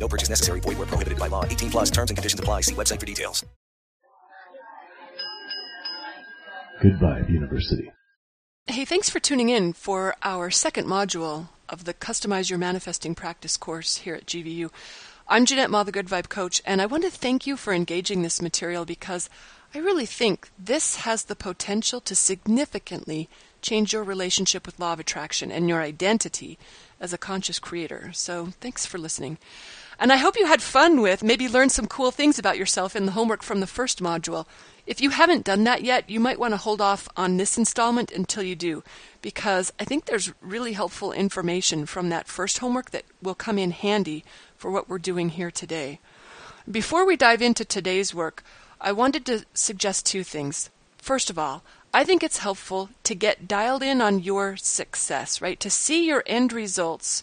No purchase necessary. Void where prohibited by law. 18 plus terms and conditions apply. See website for details. Good Vibe University. Hey, thanks for tuning in for our second module of the Customize Your Manifesting Practice course here at GVU. I'm Jeannette Maw, the Good Vibe Coach, and I want to thank you for engaging this material because I really think this has the potential to significantly change your relationship with law of attraction and your identity as a conscious creator. So, thanks for listening. And I hope you had fun with, maybe learned some cool things about yourself in the homework from the first module. If you haven't done that yet, you might want to hold off on this installment until you do, because I think there's really helpful information from that first homework that will come in handy for what we're doing here today. Before we dive into today's work, I wanted to suggest two things. First of all, I think it's helpful to get dialed in on your success, right? To see your end results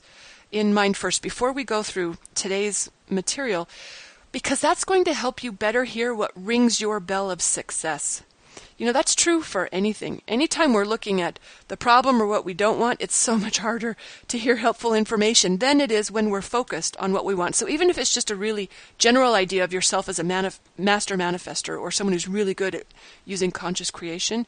in mind first before we go through today's material, because that's going to help you better hear what rings your bell of success. You know, that's true for anything. Anytime we're looking at the problem or what we don't want, it's so much harder to hear helpful information than it is when we're focused on what we want. So even if it's just a really general idea of yourself as a manif- master manifester or someone who's really good at using conscious creation,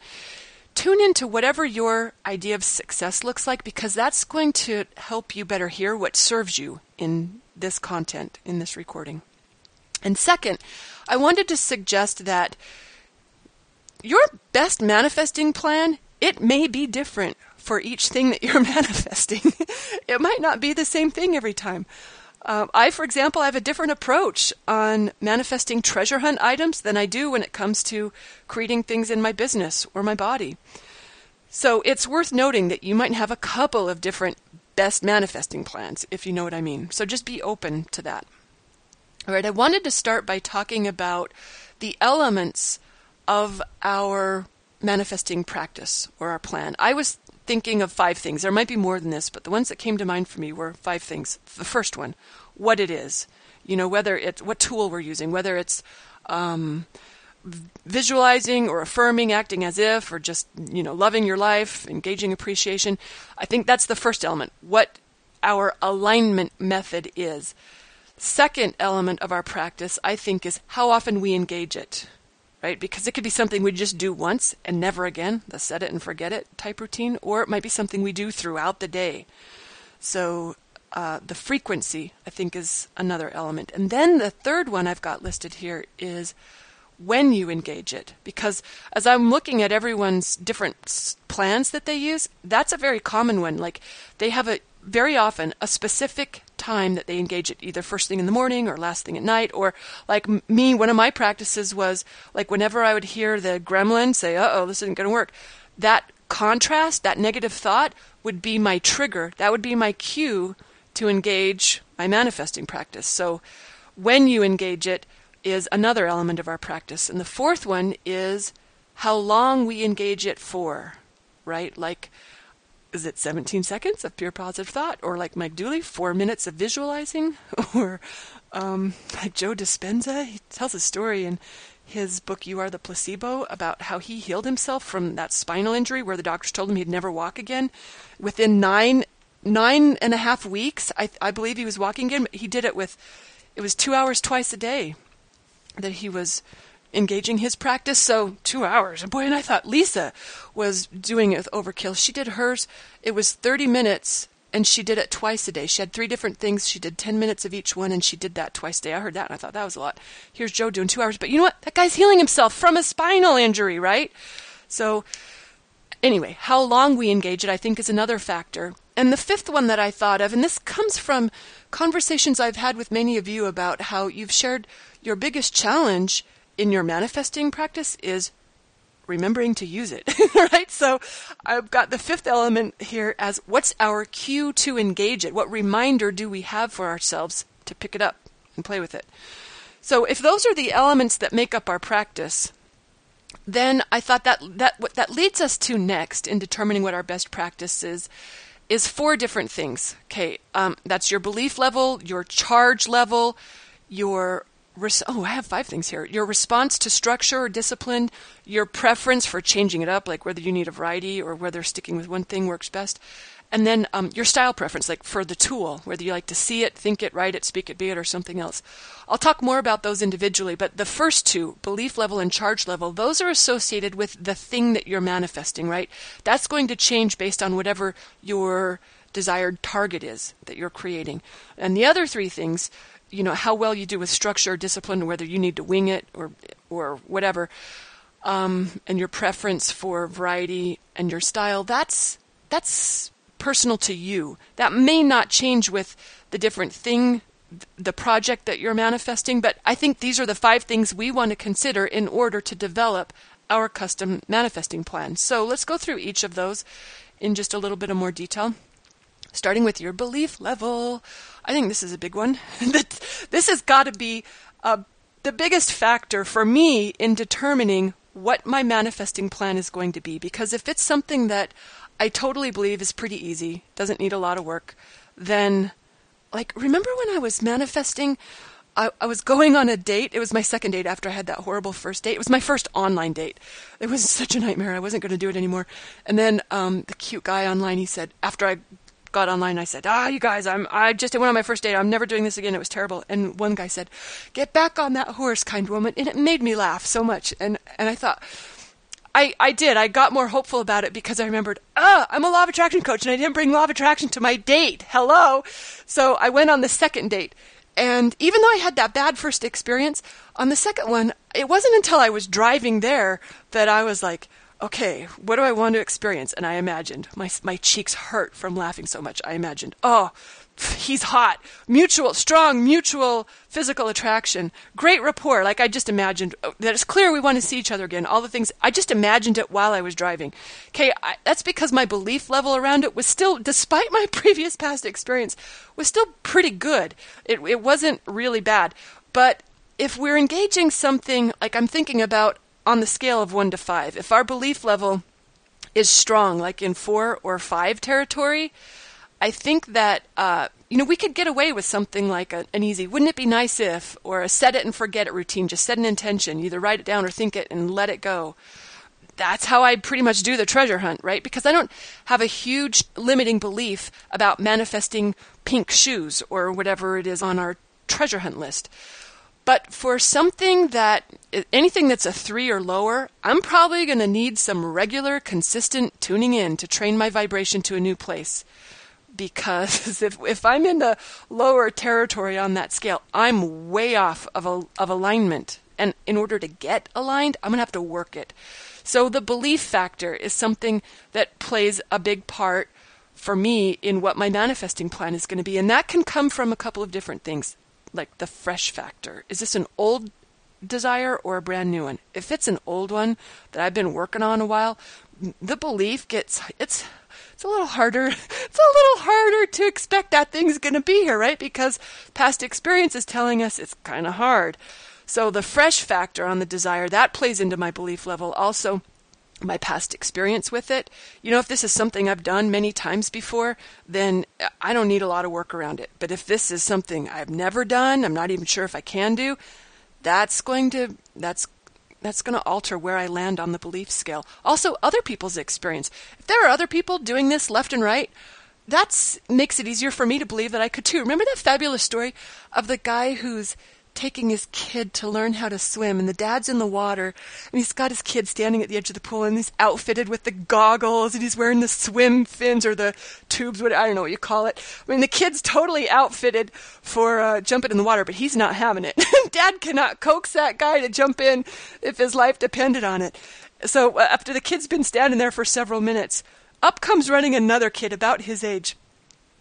tune into whatever your idea of success looks like because that's going to help you better hear what serves you in this content, in this recording. And second, I wanted to suggest that your best manifesting plan, it may be different for each thing that you're manifesting. it might not be the same thing every time. Uh, I, for example, I have a different approach on manifesting treasure hunt items than I do when it comes to creating things in my business or my body. So it's worth noting that you might have a couple of different best manifesting plans, if you know what I mean. So just be open to that. All right, I wanted to start by talking about the elements of our manifesting practice or our plan. I was thinking of five things. There might be more than this, but the ones that came to mind for me were five things. The first one, what it is. You know, whether it's what tool we're using, whether it's um, visualizing or affirming, acting as if, or just, you know, loving your life, engaging appreciation. I think that's the first element, what our alignment method is. Second element of our practice, I think, is how often we engage it right? Because it could be something we just do once and never again, the set it and forget it type routine, or it might be something we do throughout the day. So uh, the frequency, I think, is another element. And then the third one I've got listed here is when you engage it. Because as I'm looking at everyone's different plans that they use, that's a very common one. Like they have a very often a specific time that they engage it, either first thing in the morning or last thing at night. Or like me, one of my practices was like whenever I would hear the gremlin say, uh oh, this isn't going to work, that contrast, that negative thought would be my trigger. That would be my cue to engage my manifesting practice. So when you engage it is another element of our practice. And the fourth one is how long we engage it for, right? Like, is it 17 seconds of pure positive thought? Or like Mike Dooley, four minutes of visualizing? Or um, like Joe Dispenza, he tells a story in his book You Are the Placebo about how he healed himself from that spinal injury where the doctors told him he'd never walk again. Within nine nine and a half weeks, I, I believe he was walking again. He did it with, it was two hours twice a day that he was engaging his practice. So two hours. Boy, and I thought Lisa was doing it with overkill. She did hers. It was 30 minutes and she did it twice a day. She had three different things. She did 10 minutes of each one and she did that twice a day. I heard that and I thought that was a lot. Here's Joe doing two hours. But you know what? That guy's healing himself from a spinal injury, right? So anyway, how long we engage it, I think, is another factor. And the fifth one that I thought of, and this comes from conversations I've had with many of you about how you've shared your biggest challenge in your manifesting practice is remembering to use it, right? So I've got the fifth element here as what's our cue to engage it? What reminder do we have for ourselves to pick it up and play with it? So if those are the elements that make up our practice, then I thought that that what that leads us to next in determining what our best practice is is four different things. Okay, um, that's your belief level, your charge level, your res- oh, I have five things here. Your response to structure or discipline, your preference for changing it up, like whether you need a variety or whether sticking with one thing works best, and then um, your style preference, like for the tool, whether you like to see it, think it, write it, speak it, be it, or something else. I'll talk more about those individually, but the first two, belief level and charge level, those are associated with the thing that you're manifesting, right? That's going to change based on whatever your desired target is that you're creating. And the other three things, you know, how well you do with structure, or discipline, whether you need to wing it or or whatever, um, and your preference for variety and your style, that's that's personal to you. That may not change with the different thing, the project that you're manifesting, but I think these are the five things we want to consider in order to develop our custom manifesting plan. So let's go through each of those in just a little bit of more detail. Starting with your belief level. I think this is a big one. this has got to be uh, the biggest factor for me in determining what my manifesting plan is going to be. Because if it's something that I totally believe is pretty easy, doesn't need a lot of work, then, like, remember when I was manifesting? I, I, was going on a date. It was my second date after I had that horrible first date. It was my first online date. It was such a nightmare. I wasn't going to do it anymore. And then um, the cute guy online, he said, after I got online, I said, "Ah, you guys, I'm I just went on my first date. I'm never doing this again. It was terrible." And one guy said, "Get back on that horse, kind woman," and it made me laugh so much. And and I thought, I, I did. I got more hopeful about it because I remembered, oh, I'm a law of attraction coach and I didn't bring law of attraction to my date. Hello. So I went on the second date. And even though I had that bad first experience, on the second one, it wasn't until I was driving there that I was like, okay, what do I want to experience? And I imagined, my, my cheeks hurt from laughing so much. I imagined, oh, he's hot, mutual, strong, mutual physical attraction, great rapport. Like I just imagined oh, that it's clear we want to see each other again. All the things I just imagined it while I was driving. Okay, I, that's because my belief level around it was still, despite my previous past experience, was still pretty good. It it wasn't really bad. But if we're engaging something like I'm thinking about on the scale of one to five, if our belief level is strong, like in four or five territory I think that uh, you know we could get away with something like a, an easy "wouldn't it be nice if" or a set it and forget it routine. Just set an intention, either write it down or think it and let it go. That's how I pretty much do the treasure hunt, right? Because I don't have a huge limiting belief about manifesting pink shoes or whatever it is on our treasure hunt list. But for something that anything that's a three or lower, I'm probably going to need some regular, consistent tuning in to train my vibration to a new place because if if I'm in the lower territory on that scale, I'm way off of a, of alignment. And in order to get aligned, I'm gonna have to work it. So the belief factor is something that plays a big part for me in what my manifesting plan is going to be, and that can come from a couple of different things, like the fresh factor. Is this an old desire or a brand new one? If it's an old one that I've been working on a while, the belief gets it's it's a little harder. It's a little harder to expect that thing's going to be here, right? Because past experience is telling us it's kind of hard. So the fresh factor on the desire that plays into my belief level. Also, my past experience with it. You know, if this is something I've done many times before, then I don't need a lot of work around it. But if this is something I've never done, I'm not even sure if I can do, that's going to that's that's going to alter where I land on the belief scale. Also, other people's experience. If there are other people doing this left and right, that makes it easier for me to believe that I could too. Remember that fabulous story of the guy who's taking his kid to learn how to swim, and the dad's in the water, and he's got his kid standing at the edge of the pool, and he's outfitted with the goggles, and he's wearing the swim fins or the tubes, what I don't know what you call it. I mean, the kid's totally outfitted for uh, jumping in the water, but he's not having it. Dad cannot coax that guy to jump in if his life depended on it. So uh, after the kid's been standing there for several minutes, up comes running another kid about his age.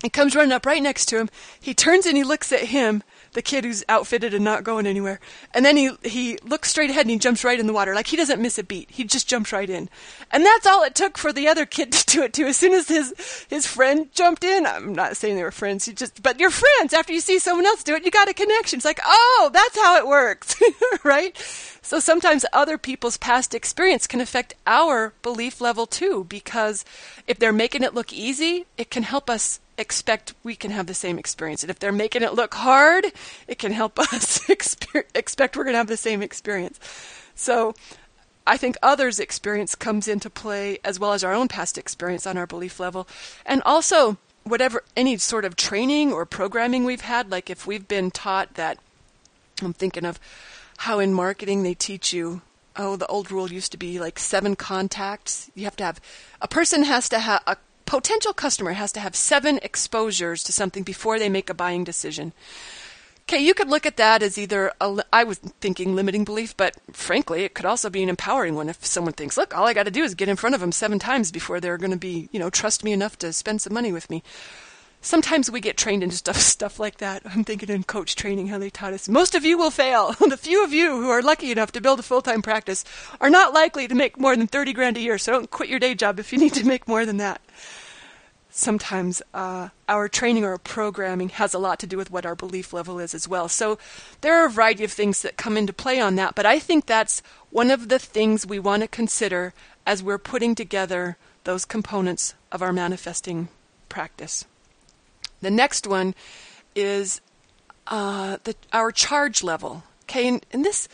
He comes running up right next to him. He turns and he looks at him the kid who's outfitted and not going anywhere. And then he he looks straight ahead and he jumps right in the water. Like he doesn't miss a beat. He just jumps right in. And that's all it took for the other kid to do it too. As soon as his his friend jumped in, I'm not saying they were friends, you just but you're friends after you see someone else do it, you got a connection. It's like, "Oh, that's how it works." right? So sometimes other people's past experience can affect our belief level too because if they're making it look easy, it can help us expect we can have the same experience. And if they're making it look hard, it can help us expect we're going to have the same experience. So I think others' experience comes into play as well as our own past experience on our belief level. And also, whatever, any sort of training or programming we've had, like if we've been taught that, I'm thinking of how in marketing they teach you oh, the old rule used to be like seven contacts. You have to have, a person has to have, a potential customer has to have seven exposures to something before they make a buying decision. Okay, you could look at that as either a, I was thinking limiting belief, but frankly, it could also be an empowering one. If someone thinks, "Look, all I got to do is get in front of them seven times before they're going to be, you know, trust me enough to spend some money with me." Sometimes we get trained into stuff stuff like that. I'm thinking in coach training how they taught us. Most of you will fail. the few of you who are lucky enough to build a full-time practice are not likely to make more than 30 grand a year. So don't quit your day job if you need to make more than that sometimes uh, our training or programming has a lot to do with what our belief level is as well. So there are a variety of things that come into play on that, but I think that's one of the things we want to consider as we're putting together those components of our manifesting practice. The next one is uh, the, our charge level. Okay, and, and this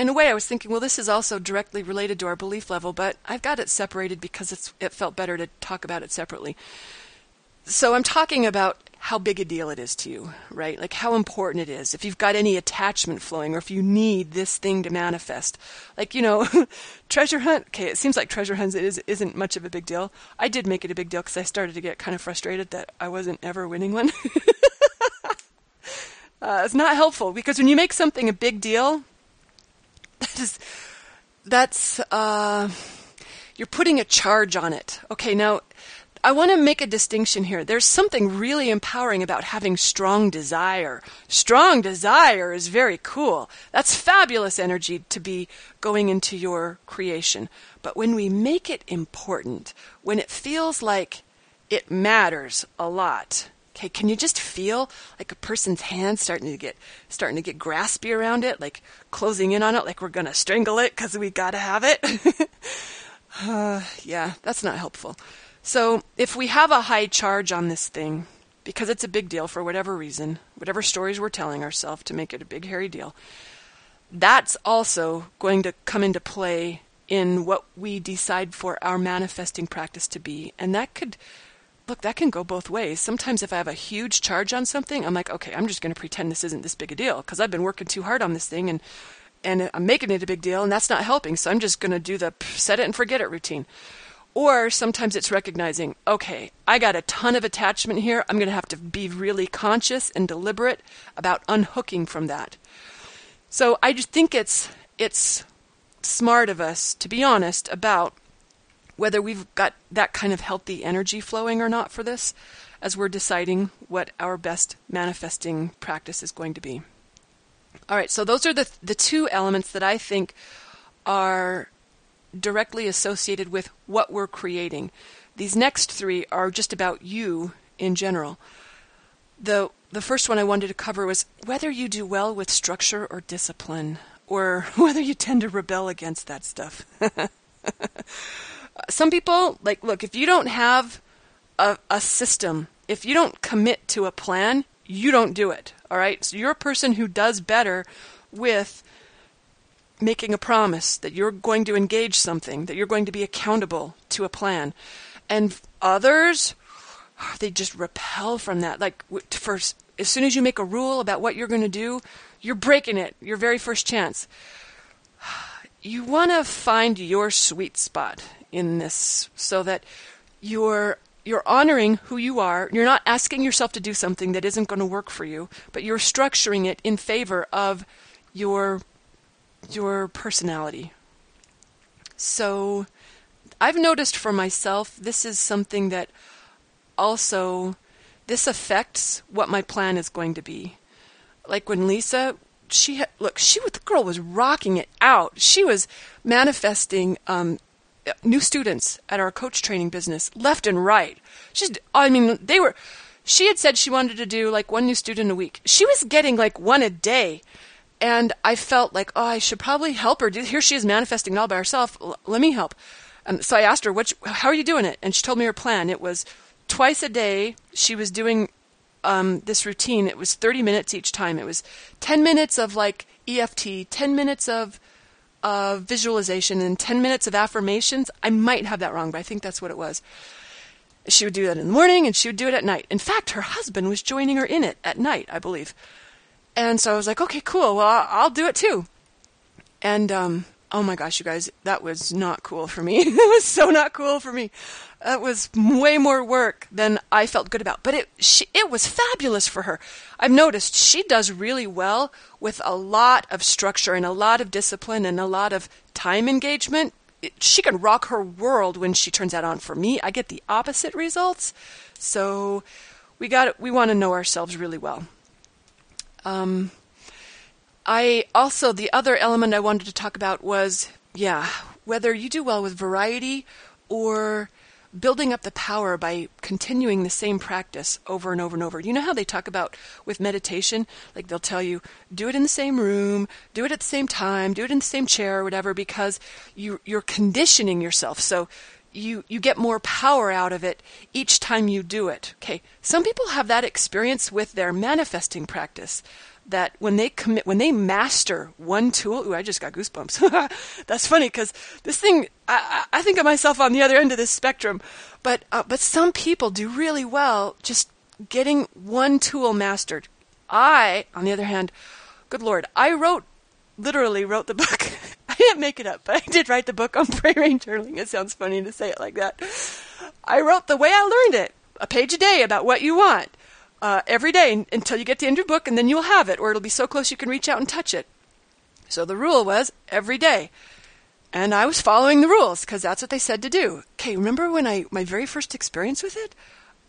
in a way, I was thinking, well, this is also directly related to our belief level, but I've got it separated because it felt better to talk about it separately. So I'm talking about how big a deal it is to you, right? Like how important it is. If you've got any attachment flowing or if you need this thing to manifest. Like, you know, treasure hunt. Okay, it seems like treasure hunts is, isn't much of a big deal. I did make it a big deal because I started to get kind of frustrated that I wasn't ever winning one. uh, it's not helpful because when you make something a big deal, that is that's uh, you're putting a charge on it. Okay, now I want to make a distinction here. There's something really empowering about having strong desire. Strong desire is very cool. That's fabulous energy to be going into your creation. But when we make it important, when it feels like it matters a lot, Okay, can you just feel like a person's hand starting to get starting to get graspy around it, like closing in on it, like we're gonna strangle it because we gotta have it? uh, yeah, that's not helpful. So if we have a high charge on this thing, because it's a big deal for whatever reason, whatever stories we're telling ourselves to make it a big hairy deal, that's also going to come into play in what we decide for our manifesting practice to be, and that could look, that can go both ways. Sometimes if I have a huge charge on something, I'm like, okay, I'm just going to pretend this isn't this big a deal because I've been working too hard on this thing and and I'm making it a big deal and that's not helping. So I'm just going to do the set it and forget it routine. Or sometimes it's recognizing, okay, I got a ton of attachment here. I'm going to have to be really conscious and deliberate about unhooking from that. So I just think it's it's smart of us to be honest about whether we've got that kind of healthy energy flowing or not for this as we're deciding what our best manifesting practice is going to be. All right, so those are the the two elements that I think are directly associated with what we're creating. These next three are just about you in general. The the first one I wanted to cover was whether you do well with structure or discipline or whether you tend to rebel against that stuff. some people like look if you don't have a, a system if you don't commit to a plan you don't do it all right? So you're a person who does better with making a promise that you're going to engage something that you're going to be accountable to a plan. And others they just repel from that. Like first as soon as you make a rule about what you're going to do you're breaking it your very first chance. You want to find your sweet spot in this so that you're you're honoring who you are. You're not asking yourself to do something that isn't going to work for you, but you're structuring it in favor of your your personality. So I've noticed for myself this is something that also this affects what my plan is going to be. like when Lisa, she had, look, she the girl was rocking it out. She was manifesting um, new students at our coach training business left and right. She's, I mean, they were, she had said she wanted to do like one new student a week. She was getting like one a day. And I felt like, oh, I should probably help her. Here she is manifesting it all by herself. L- let me help. And so I asked her, what, how are you doing it? And she told me her plan. It was twice a day she was doing um, this routine. It was 30 minutes each time. It was 10 minutes of like EFT, 10 minutes of uh, visualization, and 10 minutes of affirmations. I might have that wrong, but I think that's what it was. She would do that in the morning and she would do it at night. In fact, her husband was joining her in it at night, I believe. And so I was like, okay, cool. Well, I'll do it too. And um, oh my gosh, you guys, that was not cool for me. it was so not cool for me. That was way more work than I felt good about. But it she, it was fabulous for her. I've noticed she does really well with a lot of structure and a lot of discipline and a lot of time engagement. It, she can rock her world when she turns that on. For me, I get the opposite results. So we got we want to know ourselves really well. Um, I also the other element I wanted to talk about was yeah whether you do well with variety or building up the power by continuing the same practice over and over and over. You know how they talk about with meditation? Like they'll tell you, do it in the same room, do it at the same time, do it in the same chair or whatever, because you, you're conditioning yourself. So you, you get more power out of it each time you do it. Okay. Some people have that experience with their manifesting practice that when they commit, when they master one tool, ooh, I just got goosebumps. That's funny because this thing, I, I, think of myself on the other end of this spectrum, but uh, but some people do really well just getting one tool mastered. I, on the other hand, good lord, I wrote, literally wrote the book. I didn't make it up, but I did write the book on and journaling. It sounds funny to say it like that. I wrote the way I learned it, a page a day about what you want uh, every day until you get to the end of your book, and then you'll have it, or it'll be so close you can reach out and touch it. So the rule was every day. And I was following the rules because that's what they said to do. Okay, remember when I my very first experience with it?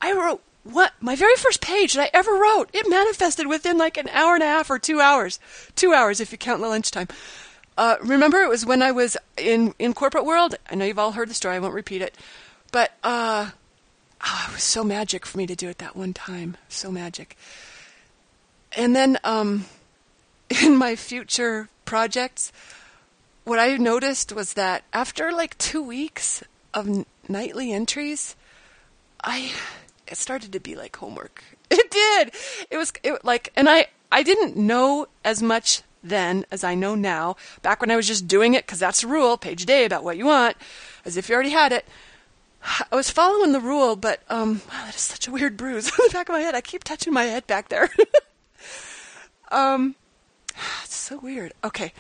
I wrote what my very first page that I ever wrote. It manifested within like an hour and a half or two hours. Two hours if you count the lunchtime. Uh, remember, it was when I was in in corporate world. I know you've all heard the story. I won't repeat it. But uh, oh, it was so magic for me to do it that one time. So magic. And then um, in my future projects, what I noticed was that after like two weeks of nightly entries, I it started to be like homework. It did. It was it, like, and I I didn't know as much then as I know now. Back when I was just doing it because that's the rule, page a day about what you want, as if you already had it. I was following the rule, but um, wow, that is such a weird bruise on the back of my head. I keep touching my head back there. um, it's so weird. Okay.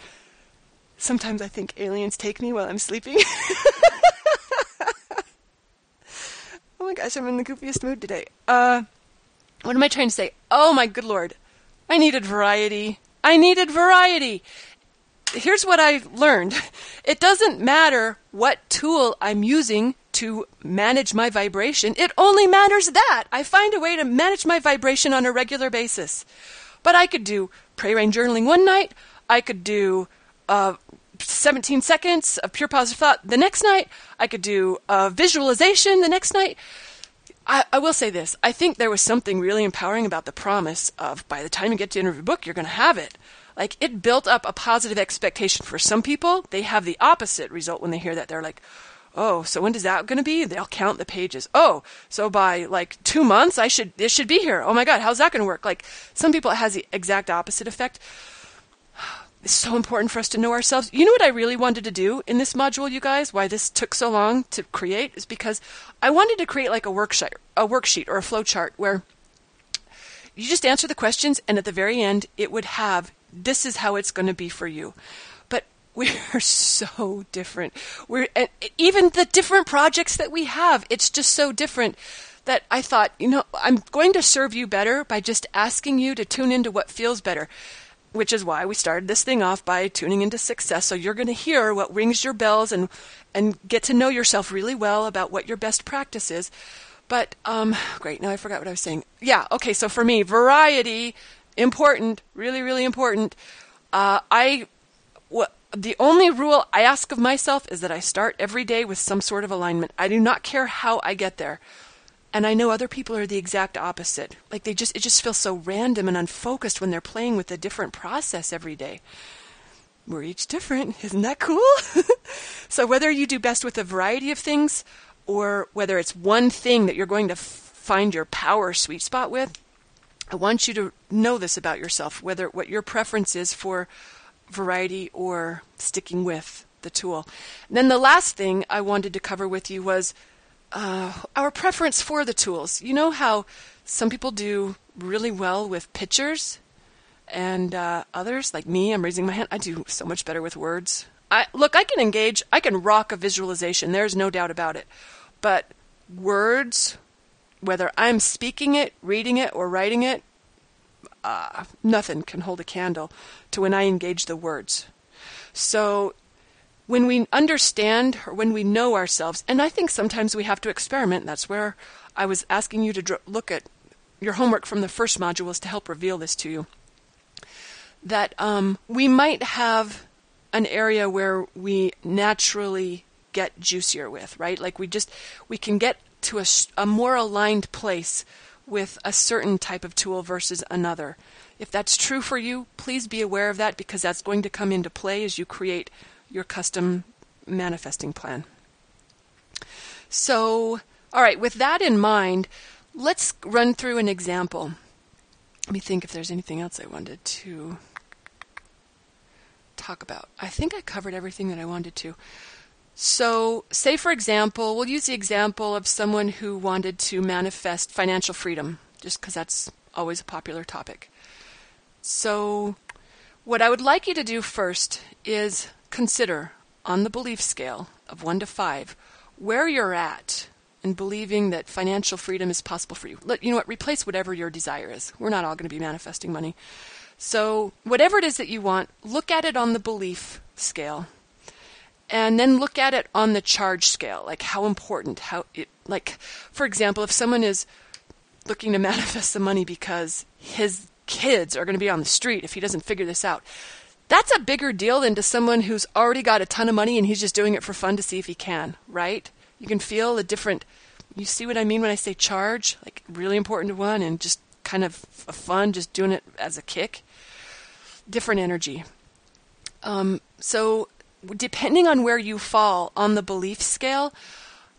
Sometimes I think aliens take me while I'm sleeping. oh my gosh, I'm in the goofiest mood today. Uh, what am I trying to say? Oh my good lord. I needed variety. I needed variety. Here's what I learned. It doesn't matter what tool I'm using to manage my vibration. It only matters that I find a way to manage my vibration on a regular basis. But I could do prayer and journaling one night. I could do uh, 17 seconds of pure positive thought the next night. I could do uh, visualization the next night. I, I, will say this. I think there was something really empowering about the promise of by the time you get to the end of your book, you're going to have it. Like it built up a positive expectation for some people. They have the opposite result when they hear that. They're like, oh, so when is that going to be? They'll count the pages. Oh, so by like two months, I should it should be here. Oh my God, how's that going to work? Like some people, it has the exact opposite effect. It's so important for us to know ourselves. You know what I really wanted to do in this module, you guys? Why this took so long to create is because I wanted to create like a worksheet, a worksheet or a flow chart where you just answer the questions, and at the very end, it would have this is how it's going to be for you we are so different. We're even the different projects that we have. It's just so different that I thought, you know, I'm going to serve you better by just asking you to tune into what feels better. Which is why we started this thing off by tuning into success. So you're going to hear what rings your bells and and get to know yourself really well about what your best practice is. But um, great. Now I forgot what I was saying. Yeah. Okay. So for me, variety important, really, really important. Uh, I, what, the only rule I ask of myself is that I start every day with some sort of alignment. I do not care how I get there. And I know other people are the exact opposite. Like they just, it just feels so random and unfocused when they're playing with a different process every day. We're each different. Isn't that cool? so whether you do best with a variety of things or whether it's one thing that you're going to f- find your power sweet spot with, I want you to know this about yourself, whether what your preference is for variety or sticking with the tool. And then the last thing I wanted to cover with you was uh, our preference for the tools. You know how some people do really well with pictures, and uh, others, like me, I'm raising my hand. I do so much better with words. I look, I can engage, I can rock a visualization. There's no doubt about it. But words, whether I'm speaking it, reading it, or writing it, uh, nothing can hold a candle to when I engage the words. So when we understand or when we know ourselves, and I think sometimes we have to experiment. That's where I was asking you to dr- look at your homework from the first module was to help reveal this to you. That um, we might have an area where we naturally get juicier with, right? Like we just we can get to a, a more aligned place with a certain type of tool versus another. If that's true for you, please be aware of that because that's going to come into play as you create your custom manifesting plan. So, all right, with that in mind, let's run through an example. Let me think if there's anything else I wanted to talk about. I think I covered everything that I wanted to. So, say for example, we'll use the example of someone who wanted to manifest financial freedom, just because that's always a popular topic. So, what I would like you to do first is consider on the belief scale of 1 to 5 where you're at in believing that financial freedom is possible for you. Let, you know what? Replace whatever your desire is. We're not all going to be manifesting money. So, whatever it is that you want, look at it on the belief scale. And then look at it on the charge scale, like how important, how it, like, for example, if someone is looking to manifest the money because his kids are going to be on the street if he doesn't figure this out, that's a bigger deal than to someone who's already got a ton of money and he's just doing it for fun to see if he can, right? You can feel a different, you see what I mean when I say charge? Like, really important to one and just kind of fun, just doing it as a kick different energy. Um, so, depending on where you fall on the belief scale,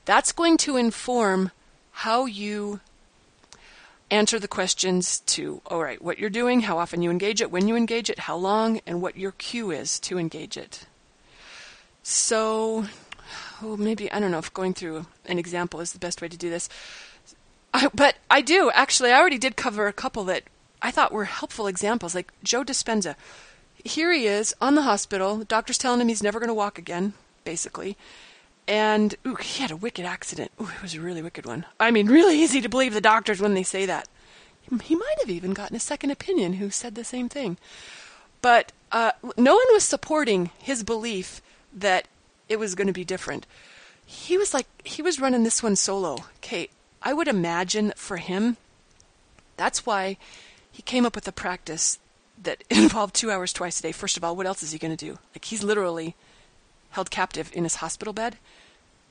that's going to inform how you answer the questions to, all right, what you're doing, how often you engage it, when you engage it, how long, and what your cue is to engage it. So, oh, maybe, I don't know if going through an example is the best way to do this. I, but I do, actually, I already did cover a couple that I thought were helpful examples, like Joe Dispenza. Here he is on the hospital. The doctor's telling him he's never going to walk again, basically. And ooh, he had a wicked accident. Ooh, it was a really wicked one. I mean, really easy to believe the doctors when they say that. He might have even gotten a second opinion who said the same thing. But uh, no one was supporting his belief that it was going to be different. He was like, he was running this one solo. Kate, I would imagine for him, that's why he came up with a practice that involved two hours twice a day. First of all, what else is he going to do? Like, he's literally held captive in his hospital bed.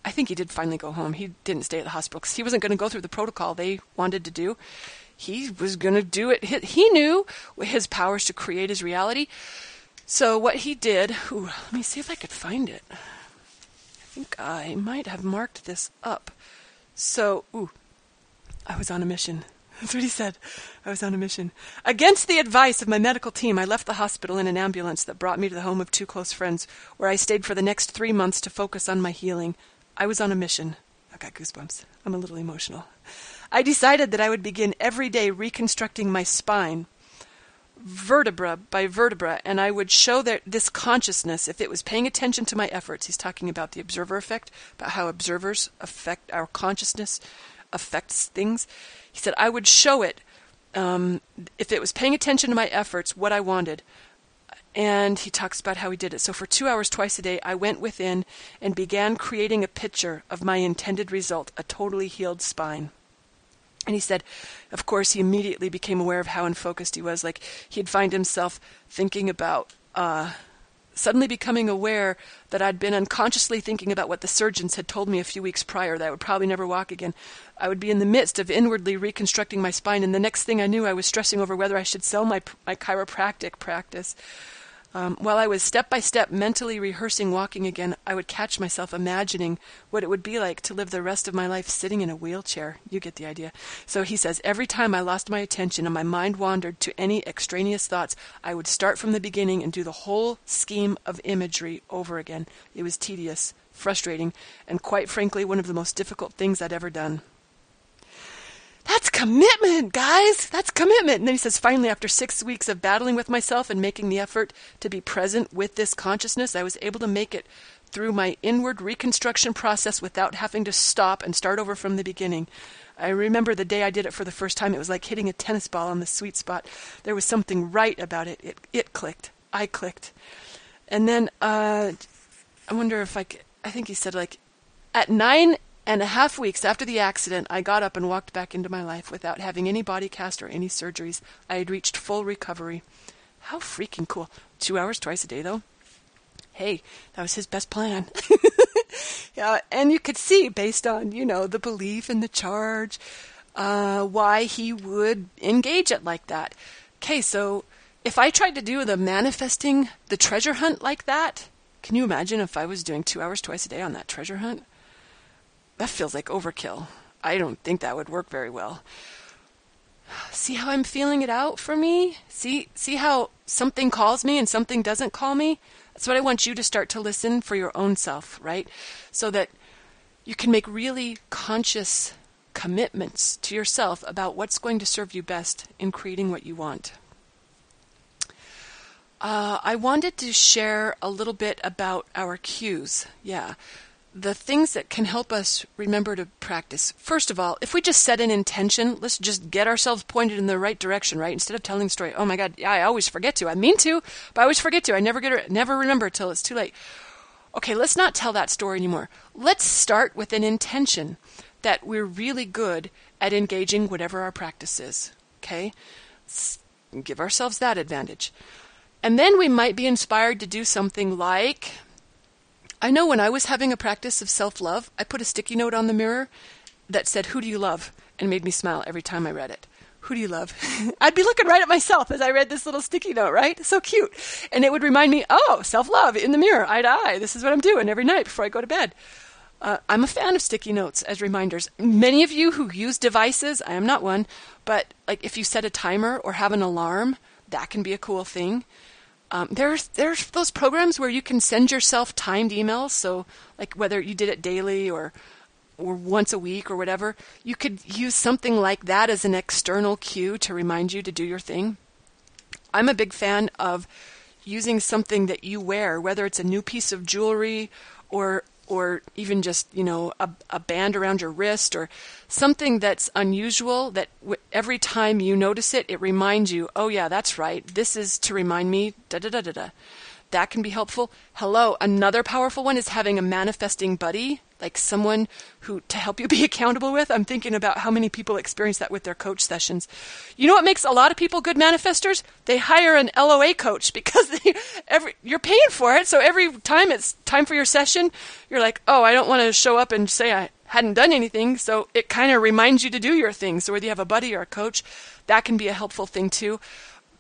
I think he did finally go home. He didn't stay at the hospital because he wasn't going to go through the protocol they wanted to do. He was going to do it. He knew his powers to create his reality. So what he did, ooh, let me see if I could find it. I think I might have marked this up. So, ooh, I was on a mission. That's what he said. I was on a mission. Against the advice of my medical team, I left the hospital in an ambulance that brought me to the home of two close friends, where I stayed for the next three months to focus on my healing. I was on a mission. I got goosebumps. I'm a little emotional. I decided that I would begin every day reconstructing my spine, vertebra by vertebra, and I would show that this consciousness, if it was paying attention to my efforts, he's talking about the observer effect, about how observers affect our consciousness, affects things. He said, I would show it um, if it was paying attention to my efforts, what I wanted. And he talks about how he did it. So for two hours twice a day, I went within and began creating a picture of my intended result a totally healed spine. And he said, of course, he immediately became aware of how unfocused he was. Like he'd find himself thinking about, uh, suddenly becoming aware that I'd been unconsciously thinking about what the surgeons had told me a few weeks prior that I would probably never walk again. I would be in the midst of inwardly reconstructing my spine, and the next thing I knew, I was stressing over whether I should sell my, my chiropractic practice. Um, while I was step by step mentally rehearsing walking again, I would catch myself imagining what it would be like to live the rest of my life sitting in a wheelchair. You get the idea. So he says, every time I lost my attention and my mind wandered to any extraneous thoughts, I would start from the beginning and do the whole scheme of imagery over again. It was tedious, frustrating, and quite frankly, one of the most difficult things I'd ever done. That's commitment, guys. That's commitment. And then he says, finally, after six weeks of battling with myself and making the effort to be present with this consciousness, I was able to make it through my inward reconstruction process without having to stop and start over from the beginning. I remember the day I did it for the first time, it was like hitting a tennis ball on the sweet spot. There was something right about it. It, it clicked. I clicked. And then uh, I wonder if I, I think he said like at nine and a half weeks after the accident, I got up and walked back into my life without having any body cast or any surgeries. I had reached full recovery. How freaking cool. Two hours twice a day, though? Hey, that was his best plan. yeah, and you could see, based on, you know, the belief in the charge, uh, why he would engage it like that. Okay, so if I tried to do the manifesting the treasure hunt like that, can you imagine if I was doing two hours twice a day on that treasure hunt? That feels like overkill. I don't think that would work very well. See how I'm feeling it out for me? See see how something calls me and something doesn't call me? That's what I want you to start to listen for your own self, right? So that you can make really conscious commitments to yourself about what's going to serve you best in creating what you want. Uh, I wanted to share a little bit about our cues. Yeah the things that can help us remember to practice. First of all, if we just set an intention, let's just get ourselves pointed in the right direction, right? Instead of telling the story, oh my God, yeah, I always forget to. I mean to, but I always forget to. I never get, never remember till it's too late. Okay, let's not tell that story anymore. Let's start with an intention that we're really good at engaging whatever our practice is. Okay, let's give ourselves that advantage, and then we might be inspired to do something like I know when I was having a practice of self love, I put a sticky note on the mirror that said, Who do you love? and made me smile every time I read it. Who do you love? I'd be looking right at myself as I read this little sticky note, right? So cute. And it would remind me, oh, self love in the mirror, eye to eye. This is what I'm doing every night before I go to bed. Uh, I'm a fan of sticky notes as reminders. Many of you who use devices, I am not one, but like if you set a timer or have an alarm, that can be a cool thing. Um, there's there's those programs where you can send yourself timed emails. So like whether you did it daily or or once a week or whatever, you could use something like that as an external cue to remind you to do your thing. I'm a big fan of using something that you wear, whether it's a new piece of jewelry or or even just you know a, a band around your wrist or something that's unusual that w- every time you notice it it reminds you oh yeah that's right. This is to remind me da da da da da. That can be helpful. Hello another powerful one is having a manifesting buddy like someone who to help you be accountable with. I'm thinking about how many people experience that with their coach sessions. You know what makes a lot of people good manifestors? They hire an LOA coach because they, every you're paying for it. So every time it's time for your session, you're like, "Oh, I don't want to show up and say I hadn't done anything." So it kind of reminds you to do your thing. So whether you have a buddy or a coach, that can be a helpful thing too.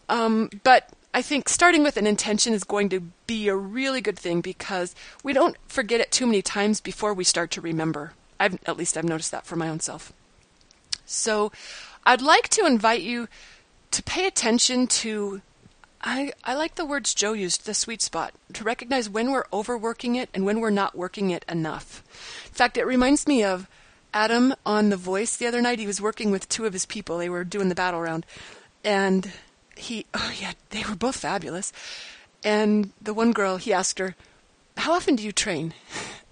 Um, but I think starting with an intention is going to be a really good thing because we don't forget it too many times before we start to remember. I've, at least I've noticed that for my own self. So I'd like to invite you to pay attention to I, I like the words Joe used, the sweet spot, to recognize when we're overworking it and when we're not working it enough. In fact, it reminds me of Adam on The Voice the other night. He was working with two of his people. They were doing the battle round. And he, oh yeah, they were both fabulous. And the one girl, he asked her, How often do you train?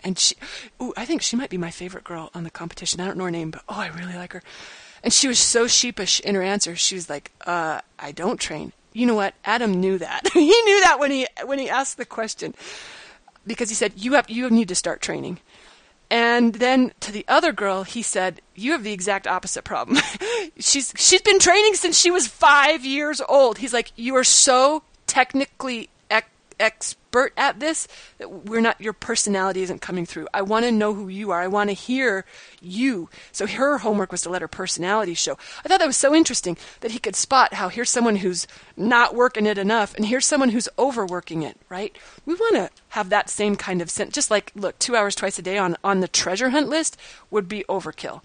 And she, ooh, I think she might be my favorite girl on the competition. I don't know her name, but oh, I really like her. And she was so sheepish in her answer. She was like, uh, I don't train. You know what? Adam knew that. he knew that when he when he asked the question, because he said, "You have you need to start training." And then to the other girl, he said, "You have the exact opposite problem. she's she's been training since she was five years old." He's like, "You are so technically expert at this we're not your personality isn't coming through. I want to know who you are. I want to hear you. So her homework was to let her personality show. I thought that was so interesting that he could spot how here's someone who's not working it enough and here's someone who's overworking it right? We want to have that same kind of sense. Just like look two hours twice a day on on the treasure hunt list would be overkill.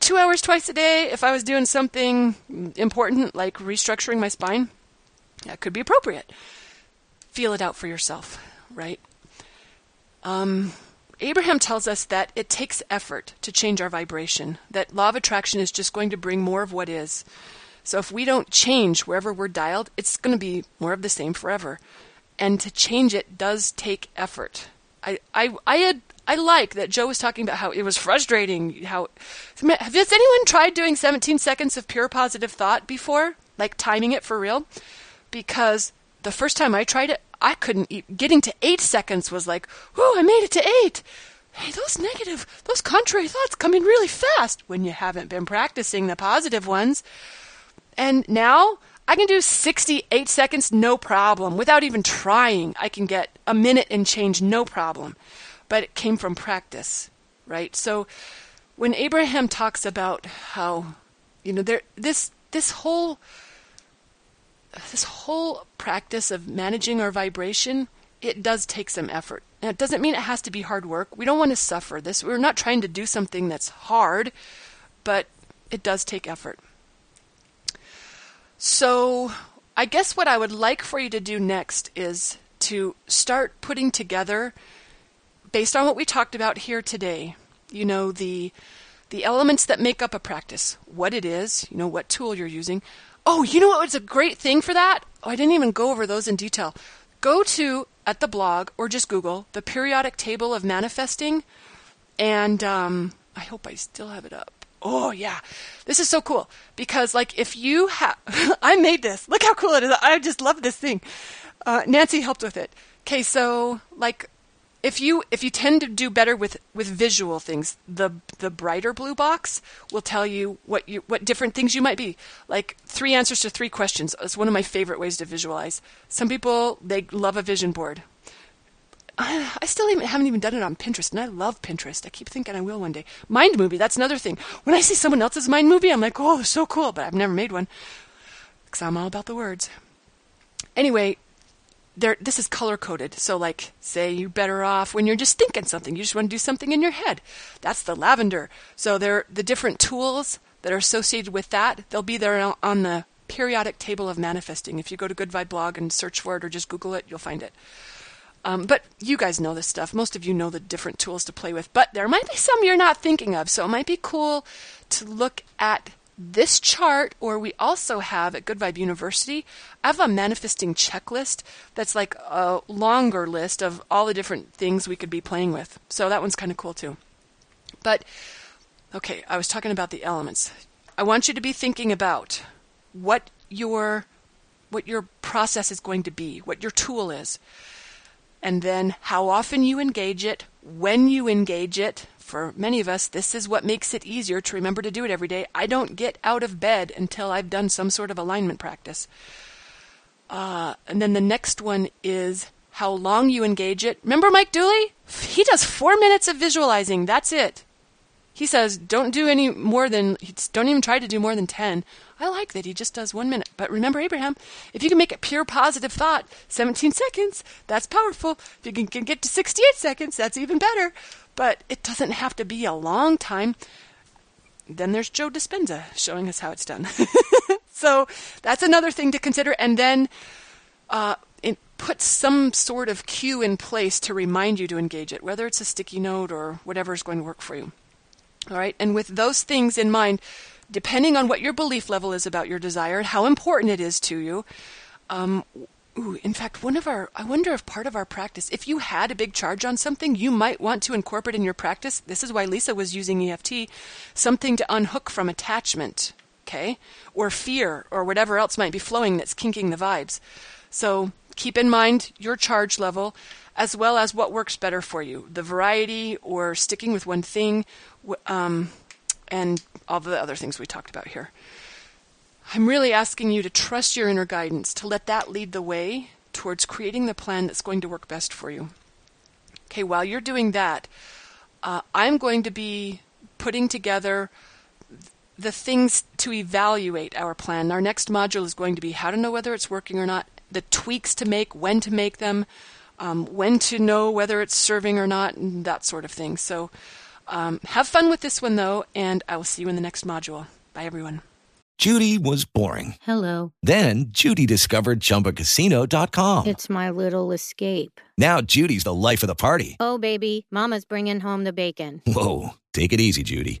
Two hours twice a day if i was doing something important like restructuring my spine that could be appropriate feel it out for yourself, right? Um, Abraham tells us that it takes effort to change our vibration, that law of attraction is just going to bring more of what is. So if we don't change wherever we're dialed, it's going to be more of the same forever. And to change it does take effort. I, I, I had I like that Joe was talking about how it was frustrating. How has anyone tried doing 17 seconds of pure positive thought before, like timing it for real? Because the first time I tried it, I couldn't eat. Getting to eight seconds was like, whoa, I made it to eight. Hey, those negative, those contrary thoughts come in really fast when you haven't been practicing the positive ones. And now I can do 68 seconds no problem without even trying. I can get a minute and change no problem. But it came from practice, right? So when Abraham talks about how, you know, there this this whole this whole practice of managing our vibration, it does take some effort. Now, it doesn't mean it has to be hard work. We don't want to suffer this. We're not trying to do something that's hard, but it does take effort. So, I guess what I would like for you to do next is to start putting together, based on what we talked about here today, you know, the the elements that make up a practice, what it is, you know, what tool you're using, Oh, you know what was a great thing for that? Oh, I didn't even go over those in detail. Go to at the blog or just Google the periodic table of manifesting, and um, I hope I still have it up. Oh yeah, this is so cool because like if you have, I made this. Look how cool it is. I just love this thing. Uh, Nancy helped with it. Okay, so like if you if you tend to do better with with visual things the the brighter blue box will tell you what you what different things you might be like three answers to three questions is one of my favorite ways to visualize some people they love a vision board I, I still even, haven't even done it on Pinterest, and I love Pinterest. I keep thinking I will one day. Mind movie, that's another thing. When I see someone else's mind movie, I'm like, oh, so cool, but I've never made one because I'm all about the words. Anyway, there this is color coded. So like say you're better off when you're just thinking something. You just want to do something in your head. That's the lavender. So there the different tools that are associated with that, they'll be there on the periodic table of manifesting. If you go to Good Vibe blog and search for it or just Google it, you'll find it. Um, but you guys know this stuff. Most of you know the different tools to play with. But there might be some you're not thinking of. So it might be cool to look at this chart, or we also have at Good Vibe University, I have a manifesting checklist that's like a longer list of all the different things we could be playing with. So that one's kind of cool too. But, okay, I was talking about the elements. I want you to be thinking about what your what your process is going to be, what your tool is, and then how often you engage it, when you engage it, for many of us, this is what makes it easier to remember to do it every day. I don't get out of bed until I've done some sort of alignment practice. Uh, and then the next one is how long you engage it. Remember Mike Dooley? He does four minutes of visualizing. That's it. He says, don't do any more than, don't even try to do more than 10. I like that he just does one minute. But remember, Abraham, if you can make a pure positive thought, 17 seconds, that's powerful. If you can, can get to 68 seconds, that's even better but it doesn't have to be a long time. Then there's Joe Dispenza showing us how it's done. so that's another thing to consider. And then uh, puts some sort of cue in place to remind you to engage it, whether it's a sticky note or whatever is going to work for you. All right, and with those things in mind, depending on what your belief level is about your desire and how important it is to you, um, Ooh, in fact, one of our, I wonder if part of our practice, if you had a big charge on something, you might want to incorporate in your practice. This is why Lisa was using EFT, something to unhook from attachment, okay? Or fear, or whatever else might be flowing that's kinking the vibes. So keep in mind your charge level. As well as what works better for you the variety or sticking with one thing, um, and all the other things we talked about here. I'm really asking you to trust your inner guidance, to let that lead the way towards creating the plan that's going to work best for you. Okay, while you're doing that, uh, I'm going to be putting together the things to evaluate our plan. Our next module is going to be how to know whether it's working or not, the tweaks to make, when to make them, um, when to know whether it's serving or not, and that sort of thing. So um, have fun with this one, though, and I will see you in the next module. Bye, everyone. Judy was boring. Hello. Then Judy discovered chumbacasino.com. It's my little escape. Now Judy's the life of the party. Oh, baby, Mama's bringing home the bacon. Whoa. Take it easy, Judy.